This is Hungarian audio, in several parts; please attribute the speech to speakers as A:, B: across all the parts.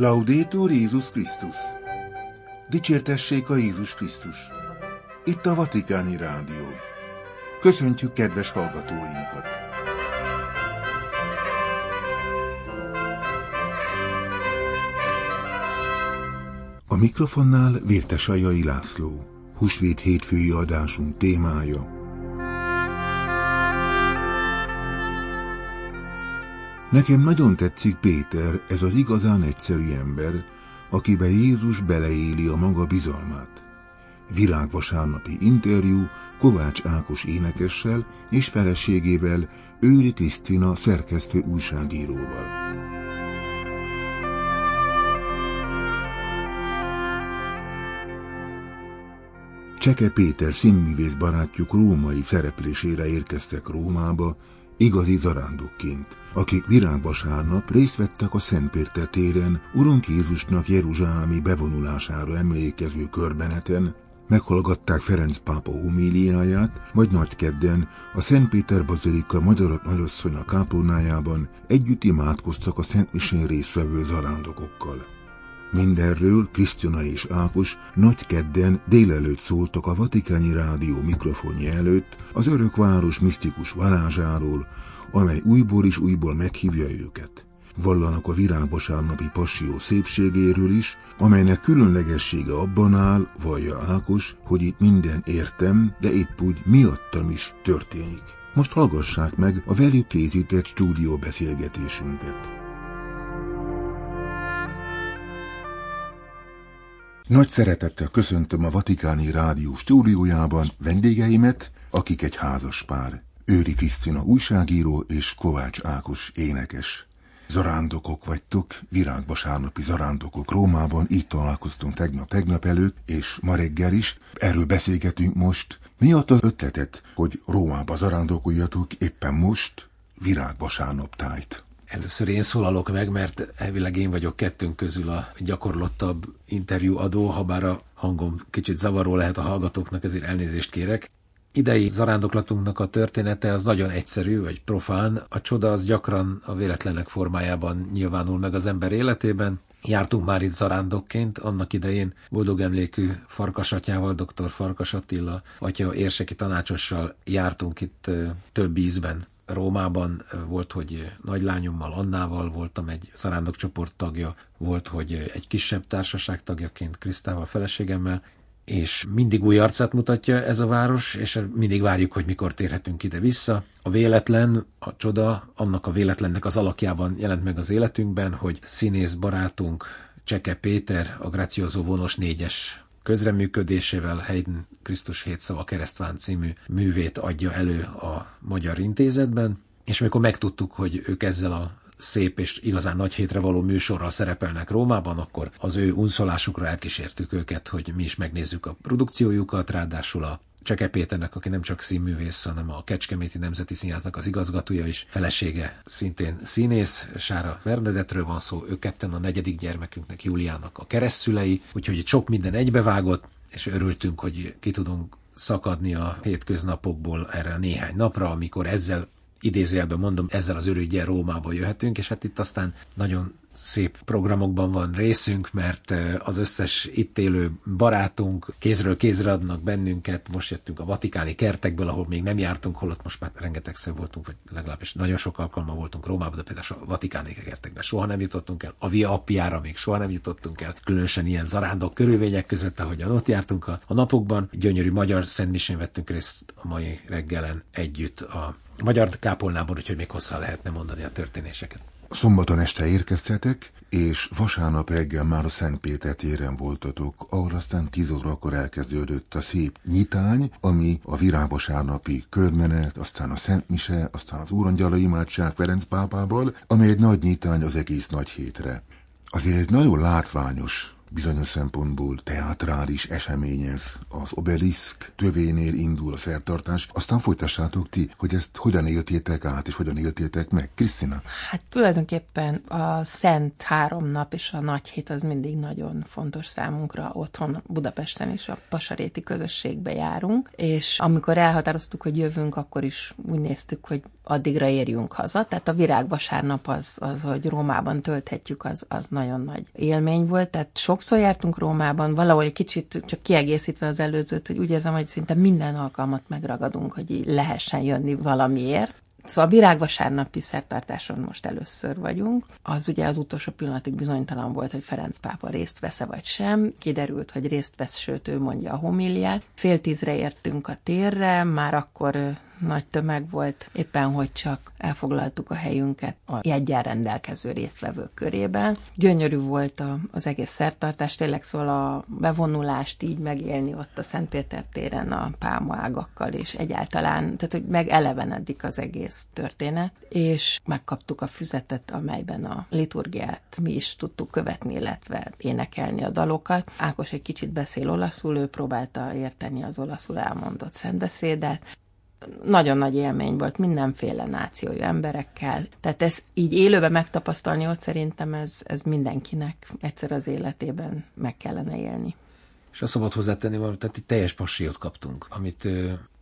A: Laudétur Jézus Krisztus! Dicsértessék a Jézus Krisztus! Itt a Vatikáni Rádió. Köszöntjük kedves hallgatóinkat! A mikrofonnál Vértesajai László. Húsvét hétfői adásunk témája Nekem nagyon tetszik Péter, ez az igazán egyszerű ember, akibe Jézus beleéli a maga bizalmát. Virágvasárnapi interjú Kovács Ákos énekessel és feleségével Őri Krisztina szerkesztő újságíróval. Cseke Péter színművész barátjuk római szereplésére érkeztek Rómába, igazi zarándokként, akik virágvasárnap részt vettek a Szentpérte téren Urunk Jézusnak Jeruzsálemi bevonulására emlékező körbeneten, meghallgatták Ferenc pápa homíliáját, majd Nagykedden a Szent Péter Bazilika Magyarat Nagyasszony kápolnájában együtt imádkoztak a Szent Misén résztvevő zarándokokkal. Mindenről Krisztina és Ákos nagy kedden délelőtt szóltak a Vatikáni Rádió mikrofonja előtt az örök város misztikus varázsáról, amely újból is újból meghívja őket. Vallanak a virágvasárnapi passió szépségéről is, amelynek különlegessége abban áll, vallja Ákos, hogy itt minden értem, de épp úgy miattam is történik. Most hallgassák meg a velük készített stúdióbeszélgetésünket. Nagy szeretettel köszöntöm a Vatikáni Rádió stúdiójában vendégeimet, akik egy házas pár. Őri Krisztina újságíró és Kovács Ákos énekes. Zarándokok vagytok, virágvasárnapi zarándokok Rómában, így találkoztunk tegnap, tegnap előtt, és ma reggel is. Erről beszélgetünk most. Mi az ötletet, hogy Rómába zarándokoljatok éppen most, virágvasárnap tájt?
B: Először én szólalok meg, mert elvileg én vagyok kettőnk közül a gyakorlottabb interjúadó, ha bár a hangom kicsit zavaró lehet a hallgatóknak, ezért elnézést kérek. Idei zarándoklatunknak a története az nagyon egyszerű, vagy profán. A csoda az gyakran a véletlenek formájában nyilvánul meg az ember életében. Jártunk már itt zarándokként, annak idején boldog emlékű Farkasatyával, dr. Farkas Attila, atya érseki tanácsossal jártunk itt több ízben Rómában volt, hogy nagylányommal, Annával voltam egy zarándokcsoport tagja, volt, hogy egy kisebb társaság tagjaként Krisztával, feleségemmel, és mindig új arcát mutatja ez a város, és mindig várjuk, hogy mikor térhetünk ide vissza. A véletlen, a csoda, annak a véletlennek az alakjában jelent meg az életünkben, hogy színész barátunk Cseke Péter, a Gracioso vonos négyes közreműködésével Haydn Krisztus hét szava keresztván című művét adja elő a Magyar Intézetben, és amikor megtudtuk, hogy ők ezzel a szép és igazán nagy hétre való műsorral szerepelnek Rómában, akkor az ő unszolásukra elkísértük őket, hogy mi is megnézzük a produkciójukat, ráadásul a Cseke Péternek, aki nem csak színművész, hanem a Kecskeméti Nemzeti Színháznak az igazgatója is, felesége szintén színész, Sára Bernadetről van szó, ők ketten a negyedik gyermekünknek, Juliának a keresztszülei, úgyhogy sok minden egybevágott, és örültünk, hogy ki tudunk szakadni a hétköznapokból erre néhány napra, amikor ezzel idézőjelben mondom, ezzel az örügyel Rómába jöhetünk, és hát itt aztán nagyon szép programokban van részünk, mert az összes itt élő barátunk kézről kézre adnak bennünket. Most jöttünk a vatikáni kertekből, ahol még nem jártunk, holott most már rengetegszer voltunk, vagy legalábbis nagyon sok alkalommal voltunk Rómában, de például a vatikáni kertekben soha nem jutottunk el. A Via Appiára még soha nem jutottunk el, különösen ilyen zarándok körülmények között, ahogyan ott jártunk a, a napokban. Gyönyörű magyar szentmisén vettünk részt a mai reggelen együtt a magyar kápolnában, úgyhogy még hosszá lehetne mondani a történéseket.
A: Szombaton este érkeztetek, és vasárnap reggel már a Szent Péter téren voltatok, ahol aztán tíz órakor elkezdődött a szép nyitány, ami a virágvasárnapi körmenet, aztán a Szent Mise, aztán az Úrangyala imádság Ferenc pápával, amely egy nagy nyitány az egész nagy hétre. Azért egy nagyon látványos bizonyos szempontból teatrális esemény ez. Az obeliszk tövénél indul a szertartás, aztán folytassátok ti, hogy ezt hogyan éltétek át, és hogyan éltétek meg. Krisztina?
C: Hát tulajdonképpen a Szent három nap és a nagy hét az mindig nagyon fontos számunkra. Otthon Budapesten is a Pasaréti közösségbe járunk, és amikor elhatároztuk, hogy jövünk, akkor is úgy néztük, hogy addigra érjünk haza. Tehát a virágvasárnap az, az hogy Rómában tölthetjük, az, az nagyon nagy élmény volt. Tehát sokszor jártunk Rómában, valahol kicsit csak kiegészítve az előzőt, hogy úgy érzem, hogy szinte minden alkalmat megragadunk, hogy így lehessen jönni valamiért. Szóval a virágvasárnapi szertartáson most először vagyunk. Az ugye az utolsó pillanatig bizonytalan volt, hogy Ferenc pápa részt vesz vagy sem. Kiderült, hogy részt vesz, sőt ő mondja a homiliát. Fél tízre értünk a térre, már akkor nagy tömeg volt, éppen hogy csak elfoglaltuk a helyünket a jegyen rendelkező résztvevők körében. Gyönyörű volt a, az egész szertartás, tényleg szól a bevonulást így megélni ott a Szentpéter téren a pálmaágakkal, és egyáltalán, tehát hogy megelevenedik az egész történet, és megkaptuk a füzetet, amelyben a liturgiát mi is tudtuk követni, illetve énekelni a dalokat. Ákos egy kicsit beszél olaszul, ő próbálta érteni az olaszul elmondott szentbeszédet, nagyon nagy élmény volt mindenféle nációjú emberekkel. Tehát ez így élőben megtapasztalni ott szerintem ez, ez mindenkinek egyszer az életében meg kellene élni.
B: És a szabad hozzátenni valamit, tehát itt teljes passiót kaptunk, amit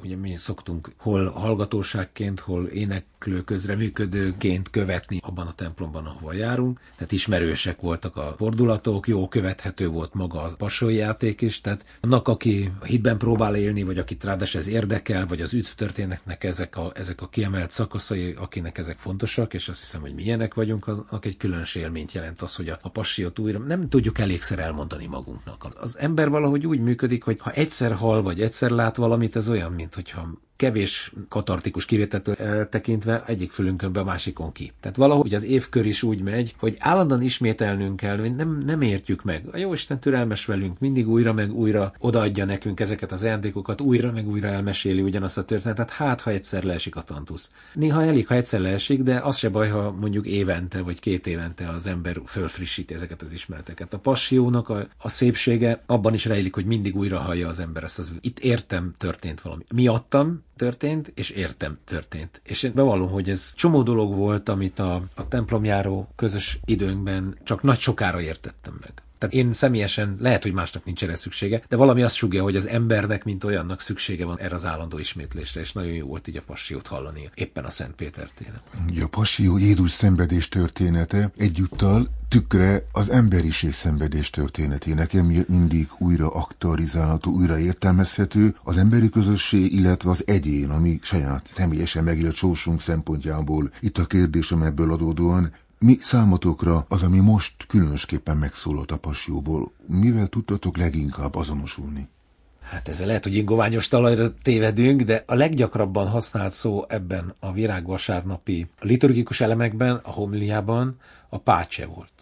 B: ugye mi szoktunk hol hallgatóságként, hol éneklő közreműködőként követni abban a templomban, ahova járunk. Tehát ismerősek voltak a fordulatok, jó követhető volt maga a pasói játék is, tehát annak, aki hitben próbál élni, vagy akit ráadásul ez érdekel, vagy az üdv történetnek ezek a, ezek a kiemelt szakaszai, akinek ezek fontosak, és azt hiszem, hogy milyenek vagyunk, aznak egy különös élményt jelent az, hogy a, a passiót újra nem tudjuk elégszer elmondani magunknak. Az ember valahogy úgy működik, hogy ha egyszer hal, vagy egyszer lát valamit, ez olyan, mint hogyha kevés katartikus kivételtől eltekintve egyik fülünkön a másikon ki. Tehát valahogy az évkör is úgy megy, hogy állandóan ismételnünk kell, nem, nem értjük meg. A jó Isten türelmes velünk, mindig újra meg újra odaadja nekünk ezeket az ajándékokat, újra meg újra elmeséli ugyanazt a történetet, hát ha egyszer leesik a tantusz. Néha elég, ha egyszer leesik, de az se baj, ha mondjuk évente vagy két évente az ember fölfrissíti ezeket az ismereteket. A passiónak a, a szépsége abban is rejlik, hogy mindig újra hallja az ember ezt az Itt értem, történt valami. Miattam, történt, és értem történt. És én bevallom, hogy ez csomó dolog volt, amit a, a templomjáró közös időnkben csak nagy sokára értettem meg. Tehát én személyesen lehet, hogy másnak nincs erre szüksége, de valami azt sugja, hogy az embernek, mint olyannak szüksége van erre az állandó ismétlésre, és nagyon jó volt így a passiót hallani éppen a Szent Péter téren.
A: A passió Jézus szenvedés története egyúttal tükre az emberiség szenvedés történetének, emiatt mindig újra aktualizálható, újra értelmezhető az emberi közösség, illetve az egyén, ami saját személyesen megélt sorsunk szempontjából. Itt a kérdésem ebből adódóan, mi számotokra az, ami most különösképpen megszólalt a passióból, mivel tudtatok leginkább azonosulni?
B: Hát ezzel lehet, hogy ingoványos talajra tévedünk, de a leggyakrabban használt szó ebben a virágvasárnapi a liturgikus elemekben, a homiliában a pácse volt.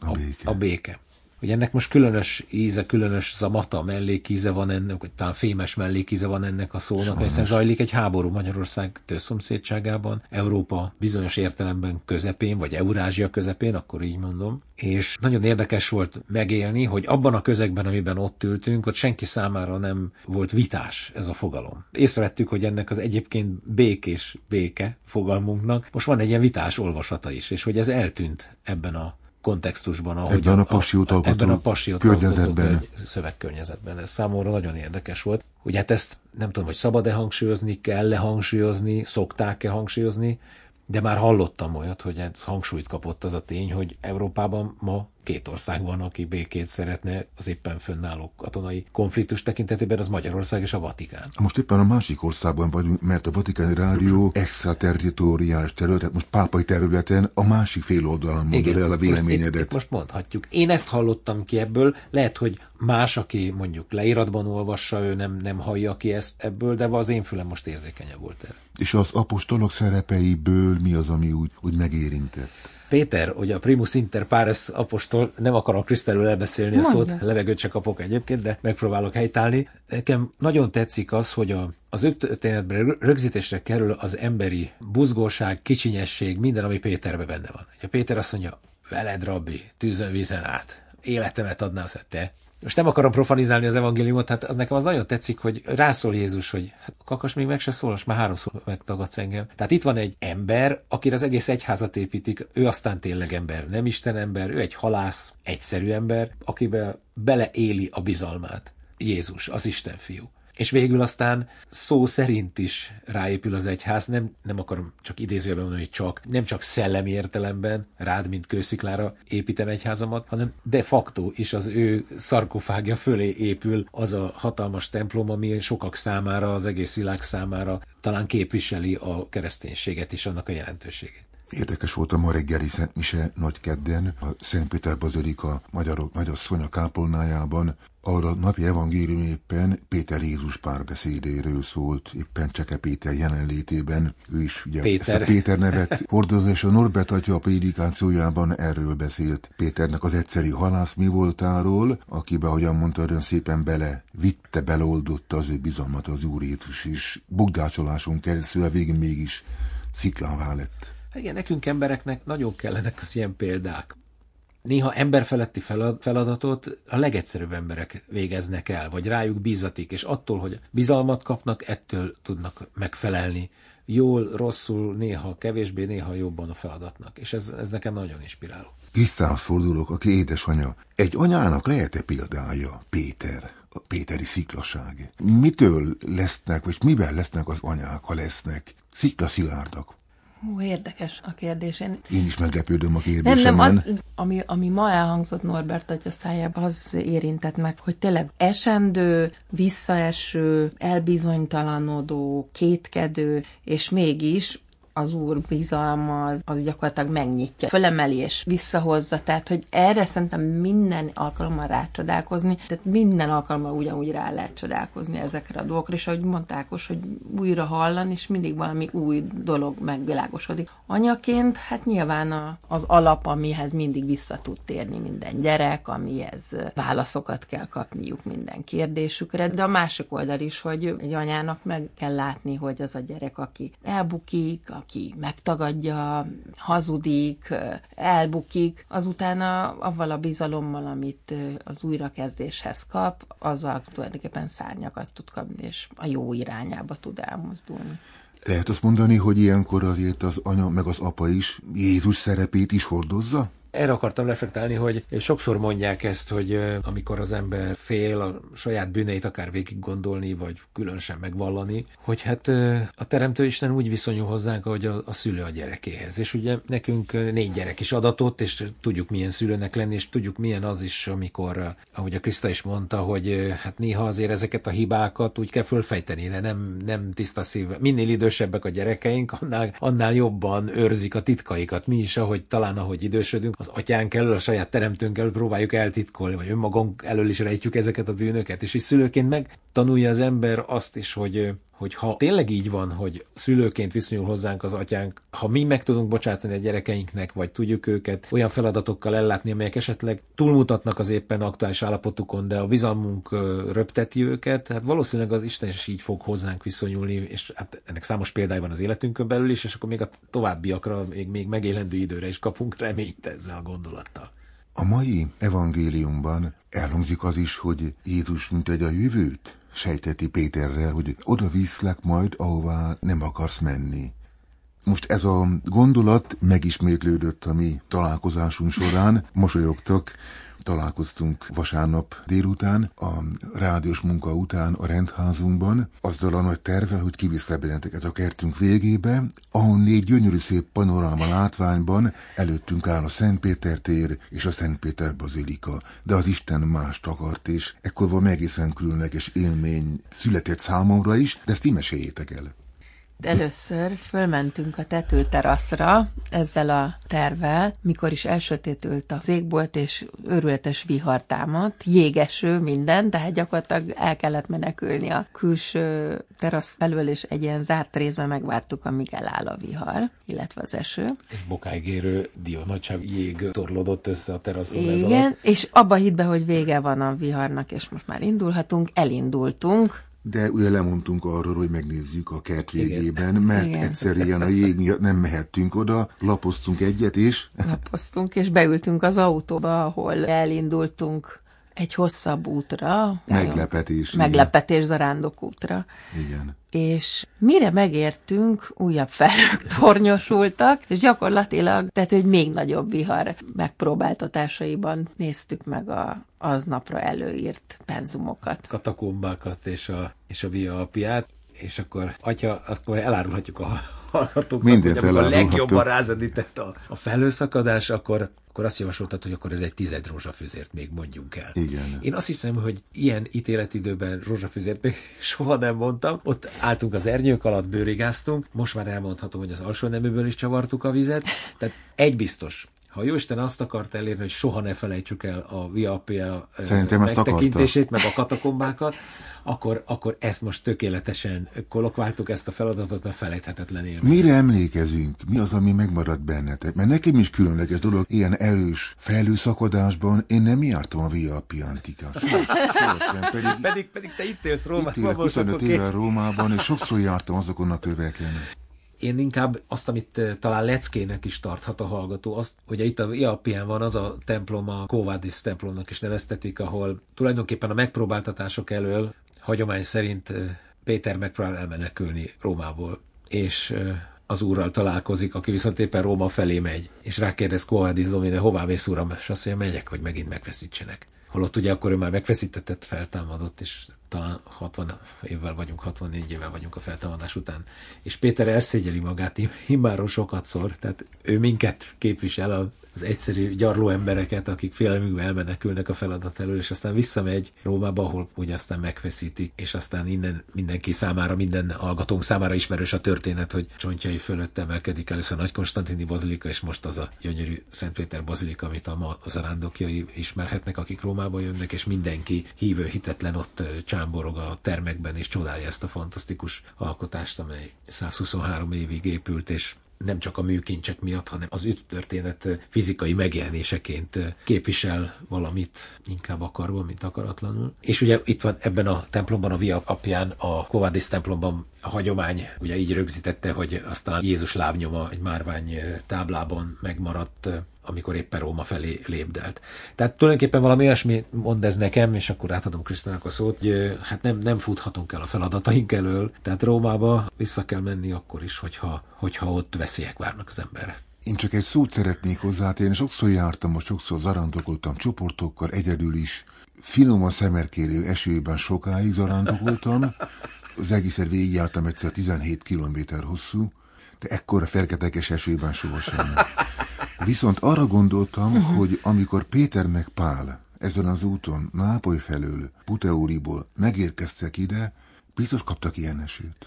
A: A, a béke.
B: A béke. Hogy ennek most különös íze, különös zamata, mellékíze van ennek, vagy talán fémes mellékíze van ennek a szónak, hiszen zajlik egy háború Magyarország szomszédságában, Európa bizonyos értelemben közepén, vagy Eurázsia közepén, akkor így mondom. És nagyon érdekes volt megélni, hogy abban a közegben, amiben ott ültünk, ott senki számára nem volt vitás ez a fogalom. Észrevettük, hogy ennek az egyébként békés béke fogalmunknak most van egy ilyen vitás olvasata is, és hogy ez eltűnt ebben a kontextusban, ahogy
A: ebben a, a passiót alkotó ebben a
B: passiót
A: környezetben.
B: szövegkörnyezetben. Ez számomra nagyon érdekes volt. Hogy hát ezt nem tudom, hogy szabad-e hangsúlyozni, kell-e hangsúlyozni, szokták-e hangsúlyozni, de már hallottam olyat, hogy hangsúlyt kapott az a tény, hogy Európában ma két ország van, aki békét szeretne az éppen fönnálló katonai konfliktus tekintetében, az Magyarország és a Vatikán.
A: Most éppen a másik országban vagyunk, mert a Vatikáni Rádió extraterritoriális terület, most pápai területen a másik fél oldalon mondod el a véleményedet.
B: Most, itt, most mondhatjuk. Én ezt hallottam ki ebből, lehet, hogy más, aki mondjuk leíratban olvassa, ő nem, nem hallja ki ezt ebből, de az én fülem most érzékenyebb volt erre.
A: És az apostolok szerepeiből mi az, ami úgy, úgy megérintett?
B: Péter, hogy a primus inter pares apostol, nem akarom Krisztelről elbeszélni Mondja. a szót, levegőt csak kapok egyébként, de megpróbálok helytállni. Nekem nagyon tetszik az, hogy a, az ő történetben rögzítésre kerül az emberi buzgóság, kicsinyesség, minden, ami Péterben benne van. A Péter azt mondja, veled, rabbi, tűzön vízen át, életemet adná, azt te most nem akarom profanizálni az evangéliumot, hát az nekem az nagyon tetszik, hogy rászól Jézus, hogy hát kakas még meg se szól, most már háromszor megtagadsz engem. Tehát itt van egy ember, akire az egész egyházat építik, ő aztán tényleg ember, nem Isten ember, ő egy halász, egyszerű ember, akibe beleéli a bizalmát. Jézus, az Isten fiú. És végül aztán szó szerint is ráépül az egyház, nem, nem akarom csak idézőben mondani, hogy csak, nem csak szellemi értelemben, rád, mint kősziklára építem egyházamat, hanem de facto is az ő szarkofágja fölé épül az a hatalmas templom, ami sokak számára, az egész világ számára talán képviseli a kereszténységet és annak a jelentőségét.
A: Érdekes volt a ma reggeli Szent Mise nagy kedden, a Szent Péter Bazilika Magyarok Nagyasszony a kápolnájában, arra napi evangélium éppen Péter Jézus párbeszédéről szólt, éppen Cseke Péter jelenlétében. Ő is ugye Péter. ezt a Péter nevet hordozza, és a Norbert atya a prédikációjában erről beszélt. Péternek az egyszeri halász mi voltáról, akibe, ahogyan mondta, olyan szépen bele vitte, beloldotta az ő bizalmat az Úr Jézus is. Bugdácsoláson keresztül a végén mégis sziklává lett.
B: Hát igen, nekünk embereknek nagyon kellenek az ilyen példák. Néha emberfeletti feladatot a legegyszerűbb emberek végeznek el, vagy rájuk bízatik, és attól, hogy bizalmat kapnak, ettől tudnak megfelelni. Jól, rosszul, néha kevésbé, néha jobban a feladatnak. És ez, ez nekem nagyon inspiráló.
A: Krisztához fordulok, aki édesanyja. Egy anyának lehet-e példája Péter? a péteri sziklaság. Mitől lesznek, vagy mivel lesznek az anyák, ha lesznek sziklaszilárdak?
C: Hú, érdekes a kérdés. Én,
A: Én is meglepődöm a kérdésemen.
C: Nem, nem, az, ami, ami ma elhangzott Norbert atya szájába, az érintett meg, hogy tényleg esendő, visszaeső, elbizonytalanodó, kétkedő, és mégis az Úr bizalma az, az gyakorlatilag megnyitja, fölemeli és visszahozza, tehát hogy erre szerintem minden alkalommal rácsodálkozni, tehát minden alkalommal ugyanúgy rá lehet csodálkozni ezekre a dolgokra, és ahogy mondták, hogy újra hallani, és mindig valami új dolog megvilágosodik. Anyaként, hát nyilván a, az alap, amihez mindig vissza tud térni minden gyerek, amihez válaszokat kell kapniuk minden kérdésükre, de a másik oldal is, hogy egy anyának meg kell látni, hogy az a gyerek, aki elbukik, aki megtagadja, hazudik, elbukik, azután avval a bizalommal, amit az újrakezdéshez kap, azzal tulajdonképpen szárnyakat tud kapni, és a jó irányába tud elmozdulni.
A: Lehet azt mondani, hogy ilyenkor azért az anya meg az apa is Jézus szerepét is hordozza?
B: Erre akartam reflektálni, hogy sokszor mondják ezt, hogy amikor az ember fél a saját bűneit akár végig gondolni, vagy különösen megvallani, hogy hát a Teremtő Isten úgy viszonyul hozzánk, ahogy a, a szülő a gyerekéhez. És ugye nekünk négy gyerek is adatott, és tudjuk milyen szülőnek lenni, és tudjuk milyen az is, amikor, ahogy a Kriszta is mondta, hogy hát néha azért ezeket a hibákat úgy kell fölfejteni, de nem, nem tiszta szív. Minél idősebbek a gyerekeink, annál, annál jobban őrzik a titkaikat. Mi is, ahogy talán ahogy idősödünk, az atyánk elől, a saját teremtőnk elől próbáljuk eltitkolni, vagy önmagunk elől is rejtjük ezeket a bűnöket, és is szülőként megtanulja az ember azt is, hogy hogy ha tényleg így van, hogy szülőként viszonyul hozzánk az atyánk, ha mi meg tudunk bocsátani a gyerekeinknek, vagy tudjuk őket olyan feladatokkal ellátni, amelyek esetleg túlmutatnak az éppen aktuális állapotukon, de a bizalmunk röpteti őket, hát valószínűleg az Isten is így fog hozzánk viszonyulni, és hát ennek számos példája van az életünkön belül is, és akkor még a továbbiakra, még, még megélendő időre is kapunk reményt ezzel a gondolattal.
A: A mai evangéliumban elhangzik az is, hogy Jézus mint egy a jövőt sejteti Péterrel, hogy oda viszlek majd, ahová nem akarsz menni. Most ez a gondolat megismétlődött a mi találkozásunk során, mosolyogtak, találkoztunk vasárnap délután, a rádiós munka után a rendházunkban, azzal a nagy tervel, hogy kiviszle benneteket a kertünk végébe, ahol négy gyönyörű szép panoráma látványban előttünk áll a Szentpéter tér és a Szentpéter bazilika, de az Isten mást akart, és ekkor van egészen különleges élmény született számomra is, de ezt ti meséljétek el.
C: Először fölmentünk a tetőteraszra ezzel a tervel, mikor is elsötétült a égbolt, és őrületes vihar támadt, jégeső minden, tehát gyakorlatilag el kellett menekülni a külső terasz felől, és egy ilyen zárt részben megvártuk, amíg eláll a vihar, illetve az eső.
B: És bokáig érő diónagyság jég torlódott össze a teraszon
C: Igen, ez alatt. és abba hitbe, hogy vége van a viharnak, és most már indulhatunk, elindultunk,
A: de ugye lemondtunk arról, hogy megnézzük a kert végében, Igen. mert Igen. egyszerűen a jég miatt nem mehettünk oda, lapoztunk egyet, és...
C: Lapoztunk, és beültünk az autóba, ahol elindultunk egy hosszabb útra.
A: Meglepetés.
C: Meglepetés zarándok útra.
A: Igen.
C: És mire megértünk, újabb felhők tornyosultak, és gyakorlatilag, tehát hogy még nagyobb vihar megpróbáltatásaiban néztük meg a aznapra előírt penzumokat.
B: Katakombákat és a, és a Via Appiát, és akkor, atya, akkor elárulhatjuk a hallgatóknak,
A: Mindent
B: hogy amikor a legjobban rázendített a, a felhőszakadás, akkor akkor azt javasoltad, hogy akkor ez egy tized rózsafüzért még mondjunk el.
A: Igen.
B: Én azt hiszem, hogy ilyen ítéletidőben rózsafüzért még soha nem mondtam. Ott álltunk az ernyők alatt, bőrigáztunk, most már elmondhatom, hogy az alsó neműből is csavartuk a vizet. Tehát egy biztos, ha Jóisten azt akart elérni, hogy soha ne felejtsük el a Via Appia megtekintését, meg a katakombákat, akkor, akkor ezt most tökéletesen kolokváltuk ezt a feladatot, mert felejthetetlen élmény.
A: Mire emlékezünk? Mi az, ami megmaradt bennetek? Mert nekem is különleges dolog, ilyen erős fejlőszakadásban én nem jártam a Via Appia Antikát.
B: Pedig, pedig, pedig te itt élsz Rómában. Itt élek
A: 25 éve Rómában, és sokszor jártam azokon a köveken
B: én inkább azt, amit talán leckének is tarthat a hallgató, azt, hogy itt a Iapien van az a templom, a Kovadis templomnak is neveztetik, ahol tulajdonképpen a megpróbáltatások elől hagyomány szerint Péter megpróbál elmenekülni Rómából, és az úrral találkozik, aki viszont éppen Róma felé megy, és rákérdez Kovadis Domine, hová mész uram, és azt mondja, megyek, hogy megint megfeszítsenek. Holott ugye akkor ő már megfeszítetett, feltámadott, és talán 60 évvel vagyunk, 64 évvel vagyunk a feltámadás után. És Péter elszégyeli magát immáron sokat szor, tehát ő minket képvisel, az egyszerű gyarló embereket, akik félelmükben elmenekülnek a feladat elől, és aztán visszamegy Rómába, ahol ugye aztán megfeszítik, és aztán innen mindenki számára, minden hallgatónk számára ismerős a történet, hogy csontjai fölött emelkedik először Nagy Konstantini bazilika, és most az a gyönyörű Szent Péter bazilika, amit a ma az arándokjai ismerhetnek, akik Rómába jönnek, és mindenki hívő, hitetlen ott csámborog a termekben, és csodálja ezt a fantasztikus alkotást, amely 123 évig épült, és nem csak a műkincsek miatt, hanem az történet fizikai megjelenéseként képvisel valamit, inkább akarva, mint akaratlanul. És ugye itt van ebben a templomban, a Via Apján, a Kovadis templomban a hagyomány ugye így rögzítette, hogy aztán Jézus lábnyoma egy márvány táblában megmaradt amikor éppen Róma felé lépdelt. Tehát tulajdonképpen valami olyasmi mond ez nekem, és akkor átadom Krisztának a szót, hogy hát nem, nem futhatunk el a feladataink elől, tehát Rómába vissza kell menni akkor is, hogyha, hogyha ott veszélyek várnak az emberre.
A: Én csak egy szót szeretnék hozzátenni, sokszor jártam, most sokszor zarandokoltam csoportokkal, egyedül is. Finoman szemerkérő esőben sokáig zarandokoltam, az egészet végigjártam egyszer 17 kilométer hosszú, de ekkora ferketekes esőben sohasem. Viszont arra gondoltam, uh-huh. hogy amikor Péter meg Pál ezen az úton, Nápoly felől, Puteóriból megérkeztek ide, biztos kaptak ilyen esőt.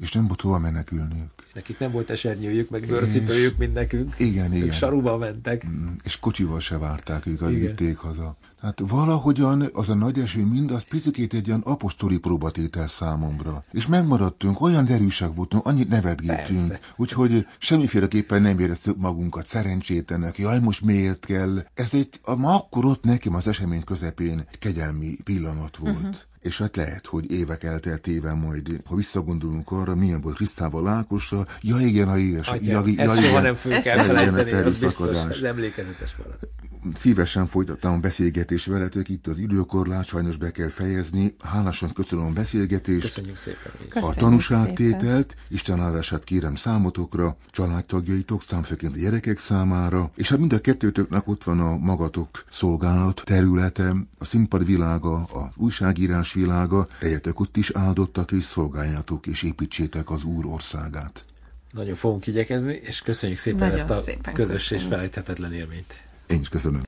A: És nem volt hova menekülniük.
B: Nekik nem volt esernyőjük, meg bőrcipőjük, mint nekünk.
A: Igen, igen. Ők
B: saruba mentek.
A: Mm, és kocsival se várták őket, vitték haza. Hát valahogyan az a nagy eső mindaz picikét egy olyan apostoli próbatétel számomra. És megmaradtunk, olyan derűsek voltunk, annyit nevetgéltünk, úgyhogy semmiféleképpen nem éreztük magunkat szerencsétlenek, jaj, most miért kell. Ez egy, ma akkor ott nekem az esemény közepén egy kegyelmi pillanat volt. Uh-huh. És hát lehet, hogy évek elteltével majd, ha visszagondolunk arra, milyen volt Krisztával Ákossal, ja igen, a éves,
B: ja, ja, ezt ja, soha nem fogjuk elfelejteni, ez biztos, ez emlékezetes maradt
A: szívesen folytattam a beszélgetést veletek, itt az időkorlát, sajnos be kell fejezni. Hálásan köszönöm a beszélgetést.
B: Köszönjük szépen.
A: Köszönjük a tanúságtételt, Isten áldását kérem számotokra, családtagjaitok, számfőként a gyerekek számára, és hát mind a kettőtöknek ott van a magatok szolgálat területe, a színpad világa, az újságírás világa, legyetek ott is áldottak, és szolgáljátok, és építsétek az Úr országát.
B: Nagyon fogunk igyekezni, és köszönjük szépen Nagyon ezt a szépen közös köszönjük. és felejthetetlen élményt.
A: Én is köszönöm.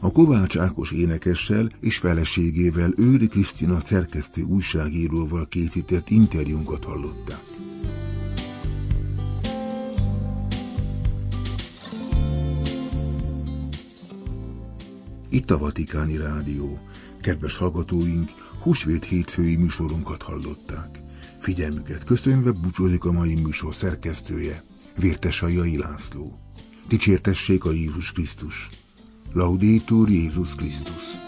A: A Kovács Ákos énekessel és feleségével Őri Krisztina szerkesztő újságíróval készített interjúnkat hallották. Itt a Vatikáni Rádió. Kedves hallgatóink, húsvét hétfői műsorunkat hallották. Figyelmüket köszönve búcsúzik a mai műsor szerkesztője, Jai László. Dicsértessék a Jézus Krisztus. Laudétur Jézus Krisztus.